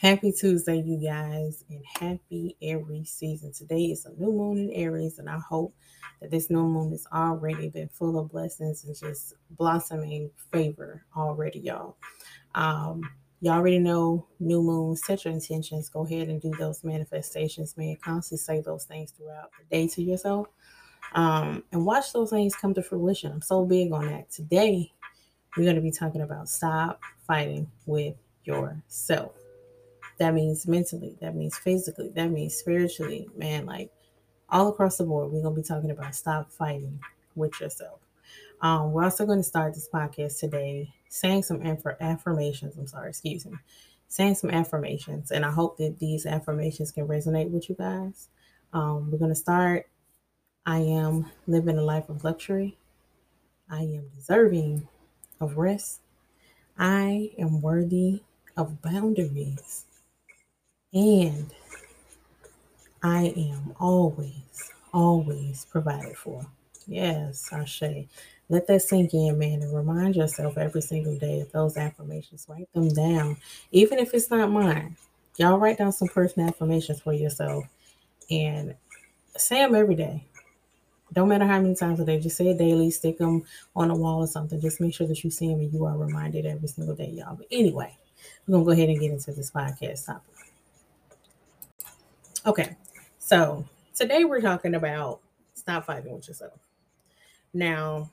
Happy Tuesday, you guys, and happy Aries season. Today is a new moon in Aries, and I hope that this new moon has already been full of blessings and just blossoming favor already, y'all. Um, you all already know new moon, set your intentions, go ahead and do those manifestations, man. Constantly say those things throughout the day to yourself. Um, and watch those things come to fruition. I'm so big on that. Today, we're going to be talking about stop fighting with yourself that means mentally, that means physically, that means spiritually, man, like all across the board, we're gonna be talking about stop fighting with yourself. Um, we're also going to start this podcast today saying some affirmations. I'm sorry, excuse me, saying some affirmations, and I hope that these affirmations can resonate with you guys. Um, we're going to start. I am living a life of luxury. I am deserving of rest. I am worthy of boundaries. And I am always, always provided for. Yes, Ashe. Let that sink in, man, and remind yourself every single day of those affirmations. Write them down, even if it's not mine. Y'all write down some personal affirmations for yourself and say them every day. Don't matter how many times a day, just say it daily, stick them on a wall or something. Just make sure that you see them and you are reminded every single day, y'all. But anyway, we're going to go ahead and get into this podcast topic. Okay, so today we're talking about stop fighting with yourself. Now,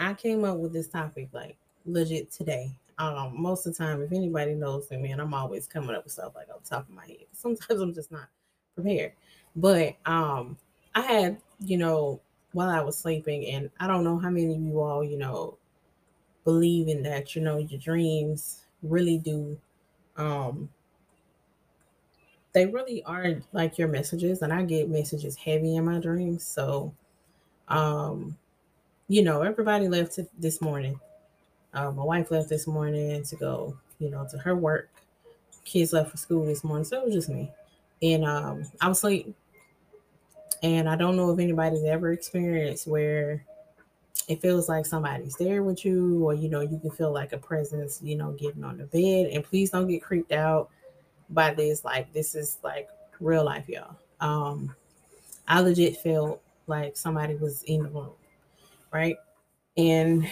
I came up with this topic like legit today. Um, most of the time, if anybody knows me, man, I'm always coming up with stuff like on top of my head. Sometimes I'm just not prepared. But um, I had, you know, while I was sleeping, and I don't know how many of you all, you know, believe in that, you know, your dreams really do um they really are like your messages and i get messages heavy in my dreams so um you know everybody left this morning. Uh, my wife left this morning to go you know to her work. Kids left for school this morning so it was just me. And um i was asleep. And i don't know if anybody's ever experienced where it feels like somebody's there with you or you know you can feel like a presence you know getting on the bed. And please don't get creeped out by this. Like this is like real life, y'all. Um, I legit felt like somebody was in the room, right? And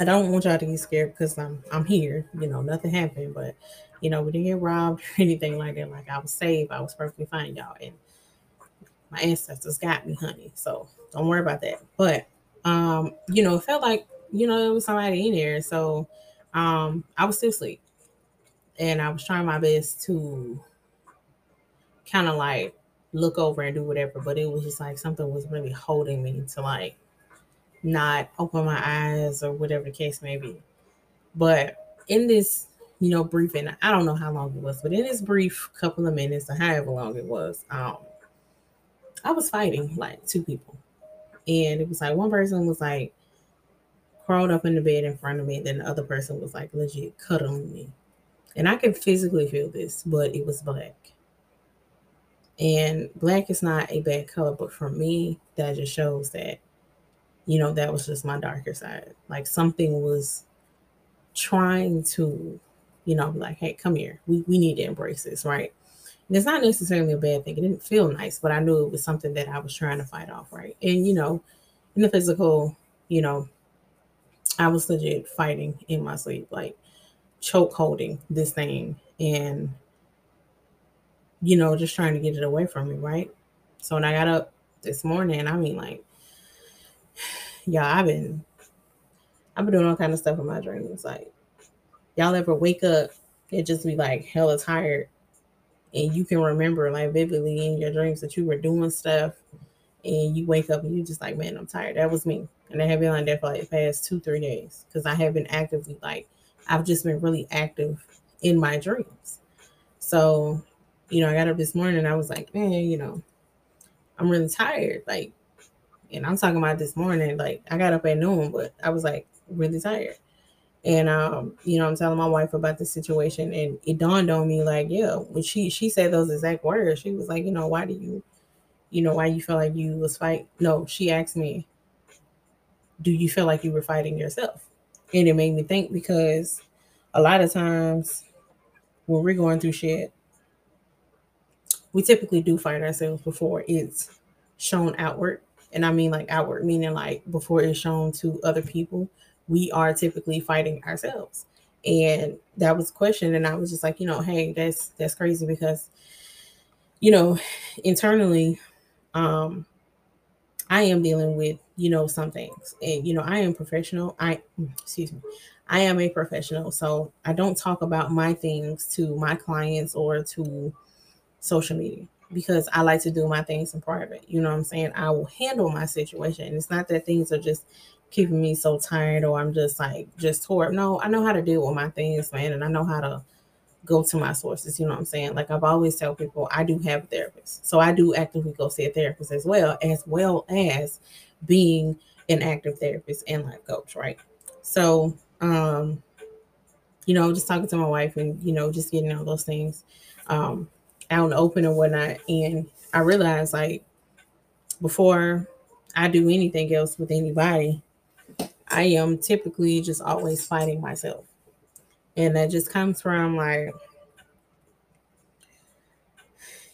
I don't want y'all to get scared because I'm I'm here. You know, nothing happened, but you know, we didn't get robbed or anything like that. Like I was safe, I was perfectly fine, y'all. And my ancestors got me, honey. So don't worry about that. But um, you know, it felt like, you know, there was somebody in there. So um I was still asleep and I was trying my best to kind of like look over and do whatever, but it was just like something was really holding me to like not open my eyes or whatever the case may be. But in this, you know, briefing, I don't know how long it was, but in this brief couple of minutes or however long it was, um, I was fighting like two people. And it was like one person was like crawled up in the bed in front of me, and then the other person was like legit cuddling me and I can physically feel this, but it was black. And black is not a bad color, but for me, that just shows that, you know, that was just my darker side. Like something was trying to, you know, like, hey, come here. We, we need to embrace this, right? And it's not necessarily a bad thing. It didn't feel nice, but I knew it was something that I was trying to fight off, right? And, you know, in the physical, you know, I was legit fighting in my sleep. Like choke holding this thing and you know just trying to get it away from me right? So when i got up this morning i mean like y'all i've been i've been doing all kind of stuff in my dreams like y'all ever wake up and just be like hella tired and you can remember like vividly in your dreams that you were doing stuff and you wake up and you're just like man i'm tired. That was me. And i have been like that for like the past two three days because i have been actively like I've just been really active in my dreams. So, you know, I got up this morning and I was like, man, you know, I'm really tired. Like, and I'm talking about this morning, like I got up at noon, but I was like really tired. And um, you know, I'm telling my wife about the situation, and it dawned on me, like, yeah, when she she said those exact words, she was like, you know, why do you, you know, why you feel like you was fight? No, she asked me, do you feel like you were fighting yourself? And it made me think because a lot of times when we're going through shit, we typically do fight ourselves before it's shown outward. And I mean like outward, meaning like before it's shown to other people, we are typically fighting ourselves. And that was a question. And I was just like, you know, hey, that's that's crazy because, you know, internally, um, I am dealing with, you know, some things. And, you know, I am professional. I, mm, excuse me, I am a professional. So I don't talk about my things to my clients or to social media because I like to do my things in private. You know what I'm saying? I will handle my situation. And it's not that things are just keeping me so tired or I'm just like just tore up. No, I know how to deal with my things, man, and I know how to go to my sources. You know what I'm saying? Like I've always tell people, I do have a therapist, so I do actively go see a therapist as well, as well as being an active therapist and life coach, right? So, um, you know, just talking to my wife and you know, just getting all those things um, out and open and whatnot, and I realized like before I do anything else with anybody, I am typically just always fighting myself and that just comes from like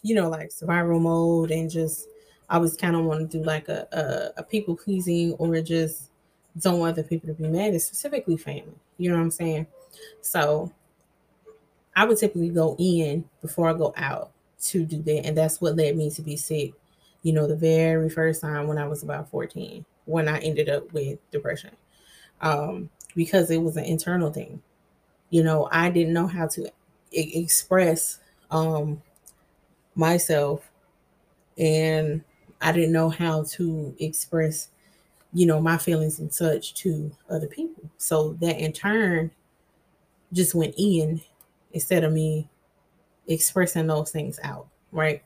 you know like survival mode and just I was kind of want to do like a, a, a people pleasing or just don't want other people to be mad, specifically family. You know what I'm saying? So I would typically go in before I go out to do that. And that's what led me to be sick, you know, the very first time when I was about 14, when I ended up with depression. Um, because it was an internal thing you know, I didn't know how to express um, myself and I didn't know how to express, you know, my feelings and such to other people. So that in turn just went in instead of me expressing those things out, right?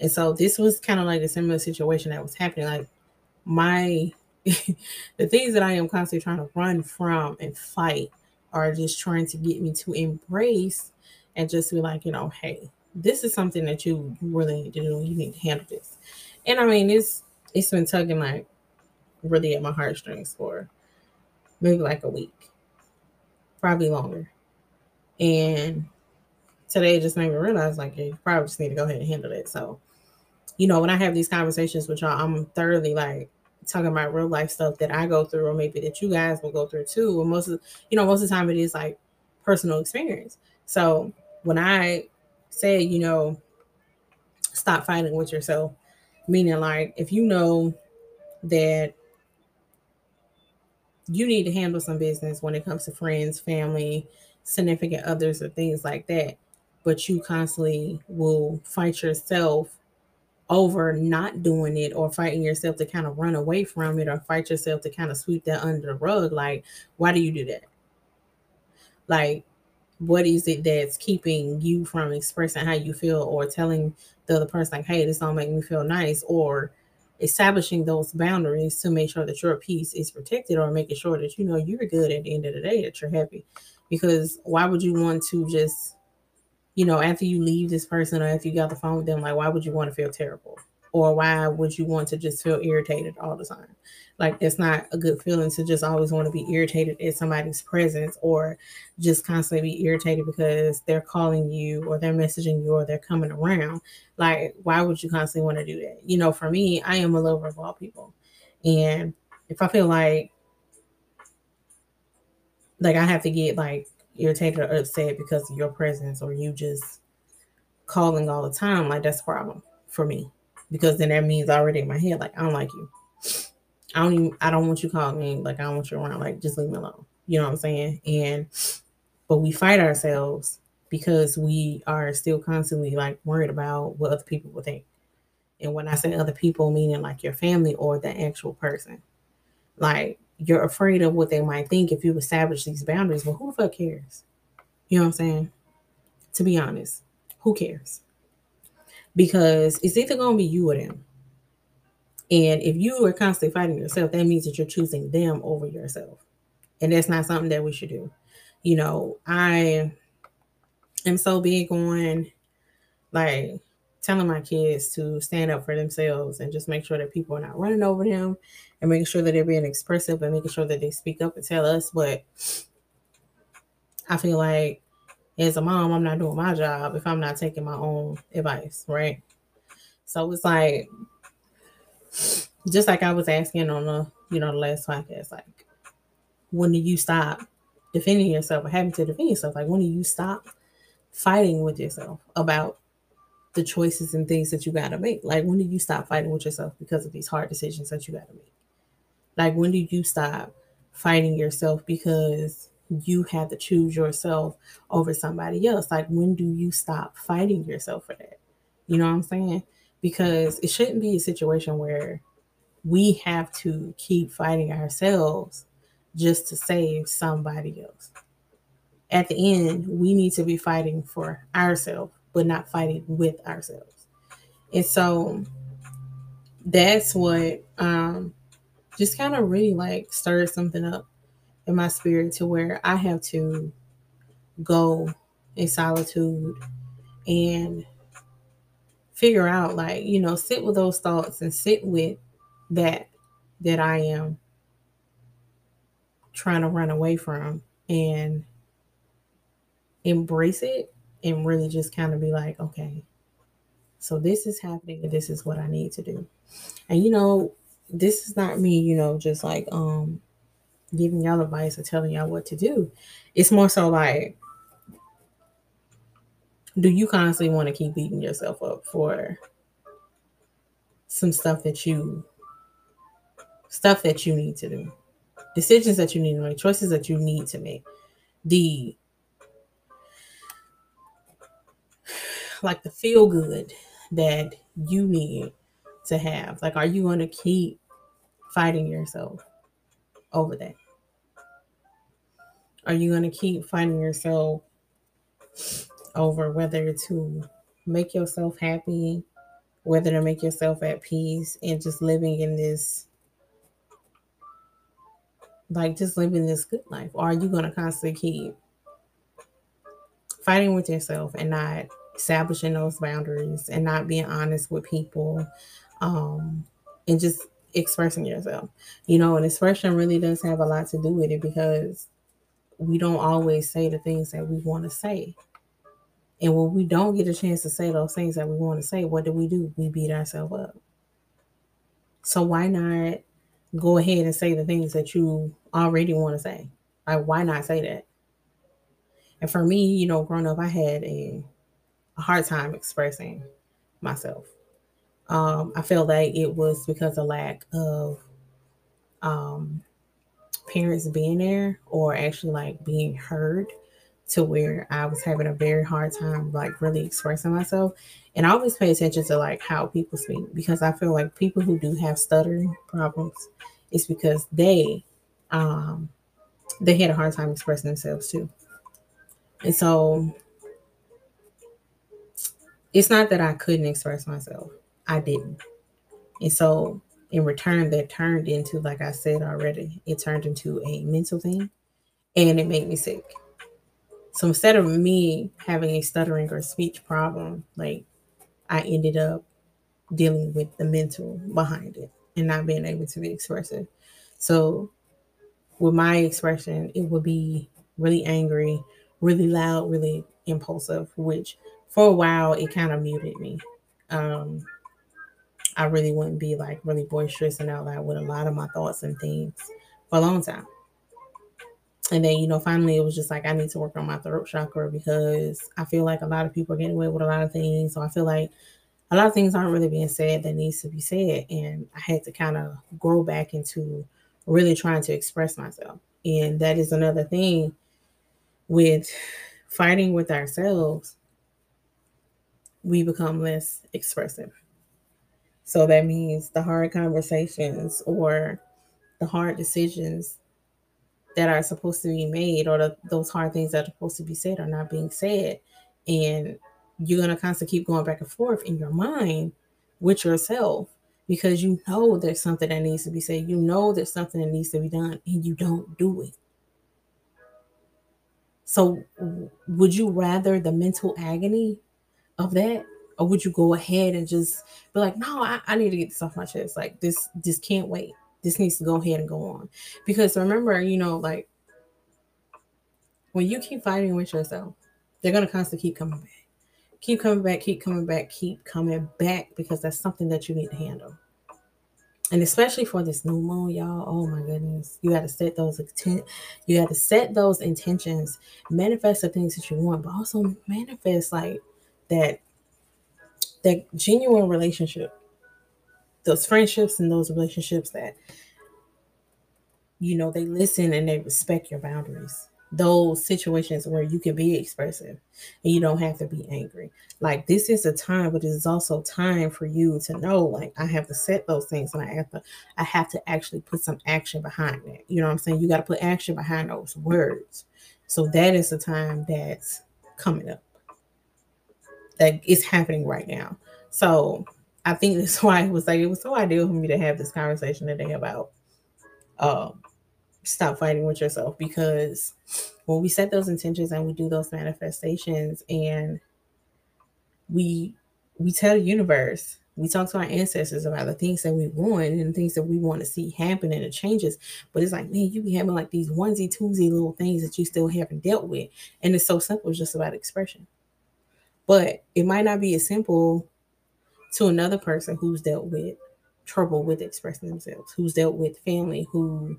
And so this was kind of like a similar situation that was happening. Like my the things that I am constantly trying to run from and fight are just trying to get me to embrace and just be like, you know, hey, this is something that you really need to do. You need to handle this. And I mean, it's it's been tugging like really at my heartstrings for maybe like a week, probably longer. And today just made me realize like you probably just need to go ahead and handle it. So, you know, when I have these conversations with y'all, I'm thoroughly like talking about real life stuff that I go through, or maybe that you guys will go through too. And most of you know, most of the time it is like personal experience. So when I say, you know, stop fighting with yourself, meaning like if you know that you need to handle some business when it comes to friends, family, significant others, or things like that, but you constantly will fight yourself over not doing it or fighting yourself to kind of run away from it or fight yourself to kind of sweep that under the rug like why do you do that? Like what is it that's keeping you from expressing how you feel or telling the other person like hey this don't make me feel nice or establishing those boundaries to make sure that your peace is protected or making sure that you know you're good at the end of the day that you're happy because why would you want to just you know, after you leave this person or after you got the phone with them, like, why would you want to feel terrible? Or why would you want to just feel irritated all the time? Like, it's not a good feeling to just always want to be irritated at somebody's presence or just constantly be irritated because they're calling you or they're messaging you or they're coming around. Like, why would you constantly want to do that? You know, for me, I am a lover of all people. And if I feel like, like I have to get like irritated or upset because of your presence or you just calling all the time, like that's a problem for me. Because then that means already in my head, like I don't like you. I don't even I don't want you calling me, like I don't want you around, like just leave me alone. You know what I'm saying? And but we fight ourselves because we are still constantly like worried about what other people will think. And when I say other people, meaning like your family or the actual person. Like you're afraid of what they might think if you establish these boundaries. But who the fuck cares? You know what I'm saying? To be honest, who cares? Because it's either going to be you or them. And if you are constantly fighting yourself, that means that you're choosing them over yourself. And that's not something that we should do. You know, I am so big on like telling my kids to stand up for themselves and just make sure that people are not running over them and making sure that they're being expressive and making sure that they speak up and tell us. But I feel like as a mom, I'm not doing my job if I'm not taking my own advice, right? So it's like, just like I was asking on the, you know, the last podcast, like, when do you stop defending yourself or having to defend yourself? Like, when do you stop fighting with yourself about the choices and things that you got to make? Like, when do you stop fighting with yourself because of these hard decisions that you got to make? Like, when do you stop fighting yourself because you have to choose yourself over somebody else? Like, when do you stop fighting yourself for that? You know what I'm saying? Because it shouldn't be a situation where we have to keep fighting ourselves just to save somebody else. At the end, we need to be fighting for ourselves, but not fighting with ourselves. And so that's what um, just kind of really like stirred something up in my spirit to where I have to go in solitude and figure out like you know sit with those thoughts and sit with that that I am trying to run away from and embrace it and really just kind of be like, okay, so this is happening and this is what I need to do. And you know, this is not me, you know, just like um giving y'all advice or telling y'all what to do. It's more so like do you constantly want to keep beating yourself up for some stuff that you stuff that you need to do? Decisions that you need to make choices that you need to make. The like the feel good that you need to have. Like are you going to keep fighting yourself over that are you going to keep fighting yourself over whether to make yourself happy, whether to make yourself at peace, and just living in this, like, just living this good life? Or are you going to constantly keep fighting with yourself and not establishing those boundaries and not being honest with people um, and just expressing yourself? You know, and expression really does have a lot to do with it because we don't always say the things that we want to say. And when we don't get a chance to say those things that we want to say, what do we do? We beat ourselves up. So why not go ahead and say the things that you already want to say? Like, why not say that? And for me, you know, growing up, I had a, a hard time expressing myself. Um, I feel like it was because of lack of um, parents being there or actually like being heard to where I was having a very hard time like really expressing myself. And I always pay attention to like how people speak because I feel like people who do have stuttering problems it's because they um they had a hard time expressing themselves too. And so it's not that I couldn't express myself. I didn't. And so in return that turned into like I said already, it turned into a mental thing and it made me sick so instead of me having a stuttering or speech problem, like I ended up dealing with the mental behind it and not being able to be expressive. So with my expression, it would be really angry, really loud, really impulsive, which for a while it kind of muted me. Um, I really wouldn't be like really boisterous and out loud with a lot of my thoughts and things for a long time. And then you know finally it was just like i need to work on my throat chakra because i feel like a lot of people are getting away with a lot of things. So i feel like a lot of things aren't really being said that needs to be said. And i had to kind of grow back into really trying to express myself. And that is another thing with fighting with ourselves we become less expressive so that means the hard conversations or the hard decisions that are supposed to be made or the, those hard things that are supposed to be said are not being said. And you're going to constantly keep going back and forth in your mind with yourself because you know there's something that needs to be said. You know there's something that needs to be done and you don't do it. So would you rather the mental agony of that or would you go ahead and just be like no i, I need to get this off my chest like this this can't wait this needs to go ahead and go on. Because remember, you know, like when you keep fighting with yourself They're gonna constantly keep coming back. Keep coming back, keep coming back, keep coming back because that's something that you need to handle. And especially for this new moon, y'all. Oh my goodness. You gotta set those intent you gotta set those intentions, manifest the things that you want, but also manifest like that that genuine relationship those friendships and those relationships that you know they listen and they respect your boundaries. Those situations where you can be expressive and you don't have to be angry. Like this is a time but it is also time for you to know like i have to set those things and i have to i have to actually put some action behind it you know what i'm saying? You got to put action behind those words. So that is the time that's coming up that is happening right now so I think that's why it was like it was so ideal for me to have this conversation today about um stop fighting with yourself because when we set those intentions and we do those manifestations and we we tell the universe we talk to our ancestors about the things that we want and things that we want to see happen and the changes. But it's like, man, you be having like these onesie twosie little things that you still haven't dealt with. And it's so simple, it's just about expression. But it might not be as simple to another person who's dealt with trouble with expressing themselves, who's dealt with family who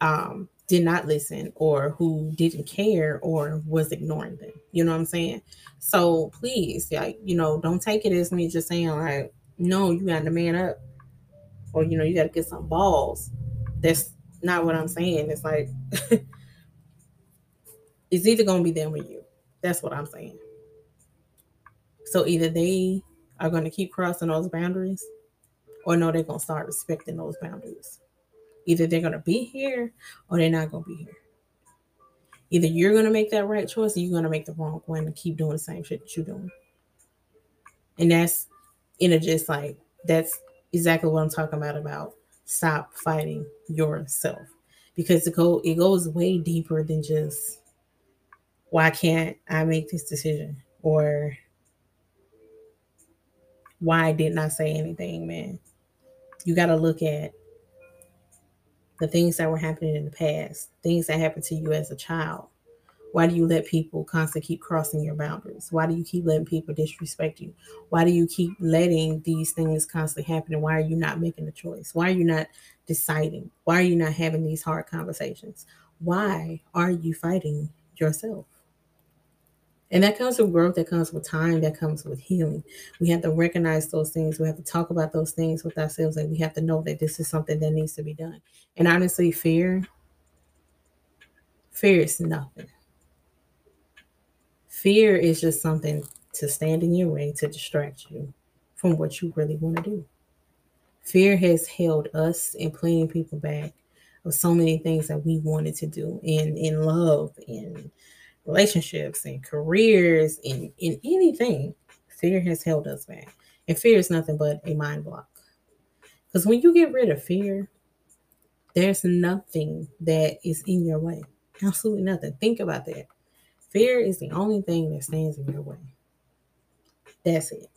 um, did not listen or who didn't care or was ignoring them. You know what I'm saying? So please, like, you know, don't take it as me just saying, like, no, you got to man up or, you know, you got to get some balls. That's not what I'm saying. It's like, it's either going to be them or you. That's what I'm saying. So either they are going to keep crossing those boundaries or no, they're going to start respecting those boundaries. Either they're going to be here or they're not going to be here. Either you're going to make that right choice or you're going to make the wrong one and keep doing the same shit that you're doing. And that's, you know, just like, that's exactly what I'm talking about, about stop fighting yourself. Because it, go, it goes way deeper than just, why can't I make this decision? Or why didn't I say anything, man? You got to look at the things that were happening in the past, things that happened to you as a child. Why do you let people constantly keep crossing your boundaries? Why do you keep letting people disrespect you? Why do you keep letting these things constantly happen? And why are you not making a choice? Why are you not deciding? Why are you not having these hard conversations? Why are you fighting yourself? And that comes with growth, that comes with time, that comes with healing. We have to recognize those things. We have to talk about those things with ourselves, and we have to know that this is something that needs to be done. And honestly, fear, fear is nothing. Fear is just something to stand in your way to distract you from what you really want to do. Fear has held us and plenty people back of so many things that we wanted to do in in love in relationships and careers and in anything, fear has held us back. And fear is nothing but a mind block. Because when you get rid of fear, there's nothing that is in your way. Absolutely nothing. Think about that. Fear is the only thing that stands in your way. That's it.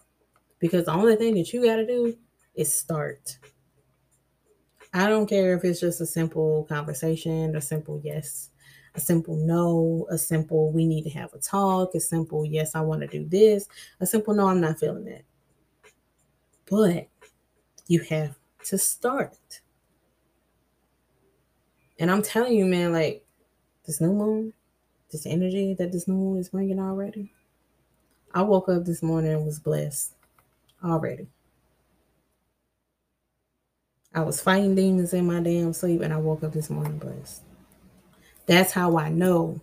Because the only thing that you got to do is start. I don't care if it's just a simple conversation, a simple yes a simple no, a simple we need to have a talk, a simple yes, I want to do this, a simple no, I'm not feeling that. But you have to start. And I'm telling you, man, like this new moon, this energy that this new moon is bringing already. I woke up this morning and was blessed already. I was fighting demons in my damn sleep, and I woke up this morning blessed. That's how I know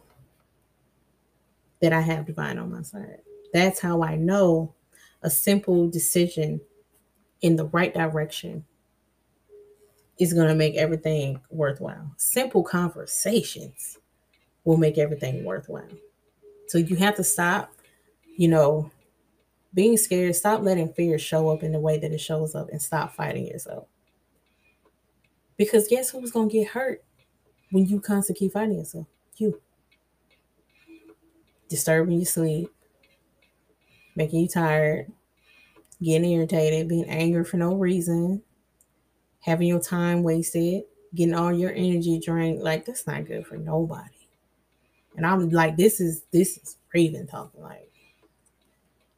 that I have divine on my side. That's how I know a simple decision in the right direction is going to make everything worthwhile. Simple conversations will make everything worthwhile. So you have to stop, you know, being scared, stop letting fear show up in the way that it shows up and stop fighting yourself. Because guess who's going to get hurt when you constantly fighting yourself? You. Disturbing your sleep, making you tired, getting irritated, being angry for no reason, having your time wasted, getting all your energy drained. Like, that's not good for nobody. And I'm like, this is this is Raven talking like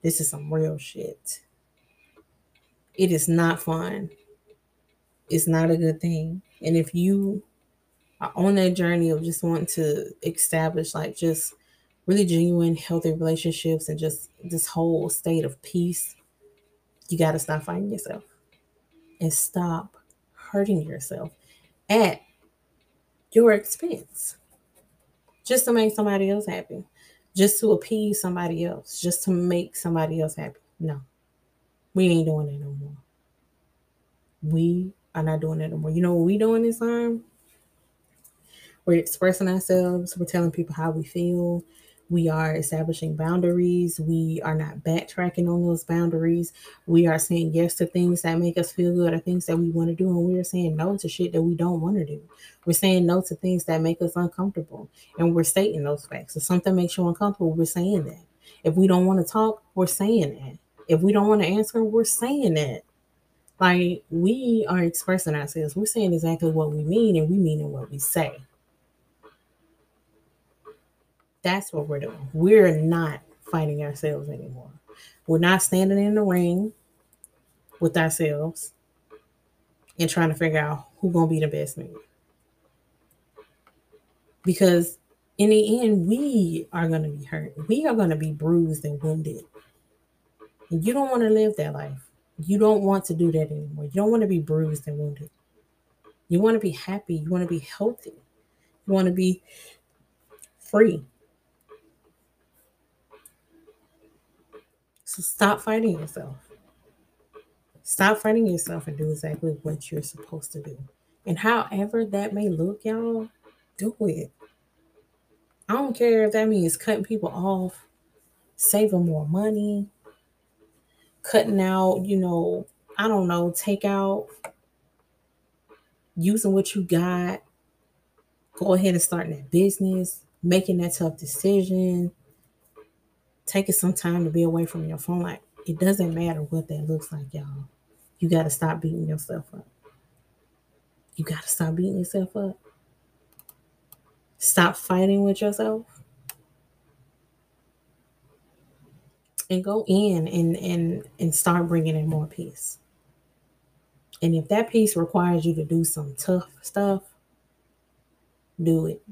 this is some real shit. It is not fun. It's not a good thing. And if you on that journey of just wanting to establish like just really genuine, healthy relationships and just this whole state of peace, you got to stop fighting yourself and stop hurting yourself at your expense just to make somebody else happy, just to appease somebody else, just to make somebody else happy. No, we ain't doing that no more. We are not doing that no more. You know what we doing this time? We're expressing ourselves. We're telling people how we feel. We are establishing boundaries. We are not backtracking on those boundaries. We are saying yes to things that make us feel good or things that we want to do. And we are saying no to shit that we don't want to do. We're saying no to things that make us uncomfortable. And we're stating those facts. If something makes you uncomfortable, we're saying that. If we don't want to talk, we're saying that. If we don't want to answer, we're saying that. Like we are expressing ourselves. We're saying exactly what we mean and we mean what we say. That's what we're doing. We're not fighting ourselves anymore. We're not standing in the ring with ourselves and trying to figure out who's gonna be the best man. Because in the end, we are gonna be hurt. We are gonna be bruised and wounded. And you don't want to live that life. You don't want to do that anymore. You don't want to be bruised and wounded. You want to be happy. You want to be healthy. You want to be free. So stop fighting yourself. Stop fighting yourself and do exactly what you're supposed to do. And however that may look, y'all, do it. I don't care if that means cutting people off, saving more money, cutting out, you know, I don't know, take out, using what you got, go ahead and start that business, making that tough decision, taking some time to be away from your phone. Like it doesn't matter what that looks like, y'all. You got to stop beating yourself up. You got to stop beating yourself up. Stop fighting with yourself. And go in and and and start bringing in more peace. And if that peace requires you to do some tough stuff, do it.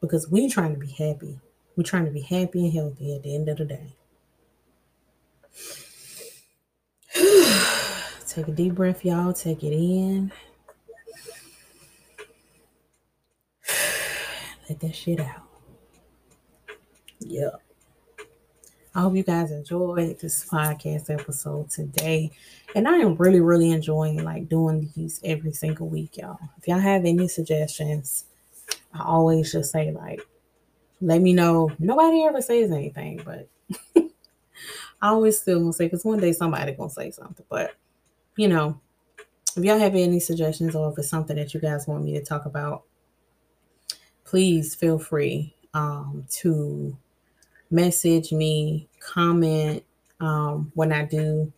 Because we're trying to be happy. We're trying to be happy and healthy at the end of the day. Take a deep breath, y'all. Take it in. Let that shit out. Yep. I hope you guys enjoyed this podcast episode today. And I am really, really enjoying like doing these every single week, y'all. If y'all have any suggestions, I always just say like let me know. Nobody ever says anything, but I always still gonna say because one day somebody gonna say something. But you know, if y'all have any suggestions or if it's something that you guys want me to talk about, please feel free um, to message me, comment um, when I do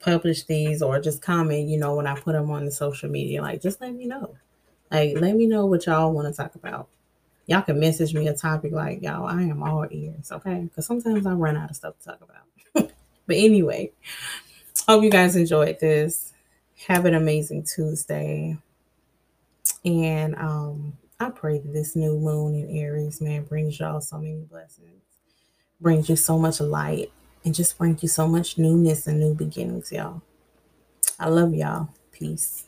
publish these, or just comment. You know, when I put them on the social media, like just let me know. Like, let me know what y'all want to talk about y'all can message me a topic like y'all i am all ears okay? Because sometimes i run out of stuff to talk about. But anyway hope you guys enjoyed this. Have an amazing tuesday. And um i pray that this new moon in aries man brings y'all so many blessings brings you so much light and just brings you so much newness and new beginnings y'all. I love y'all. Peace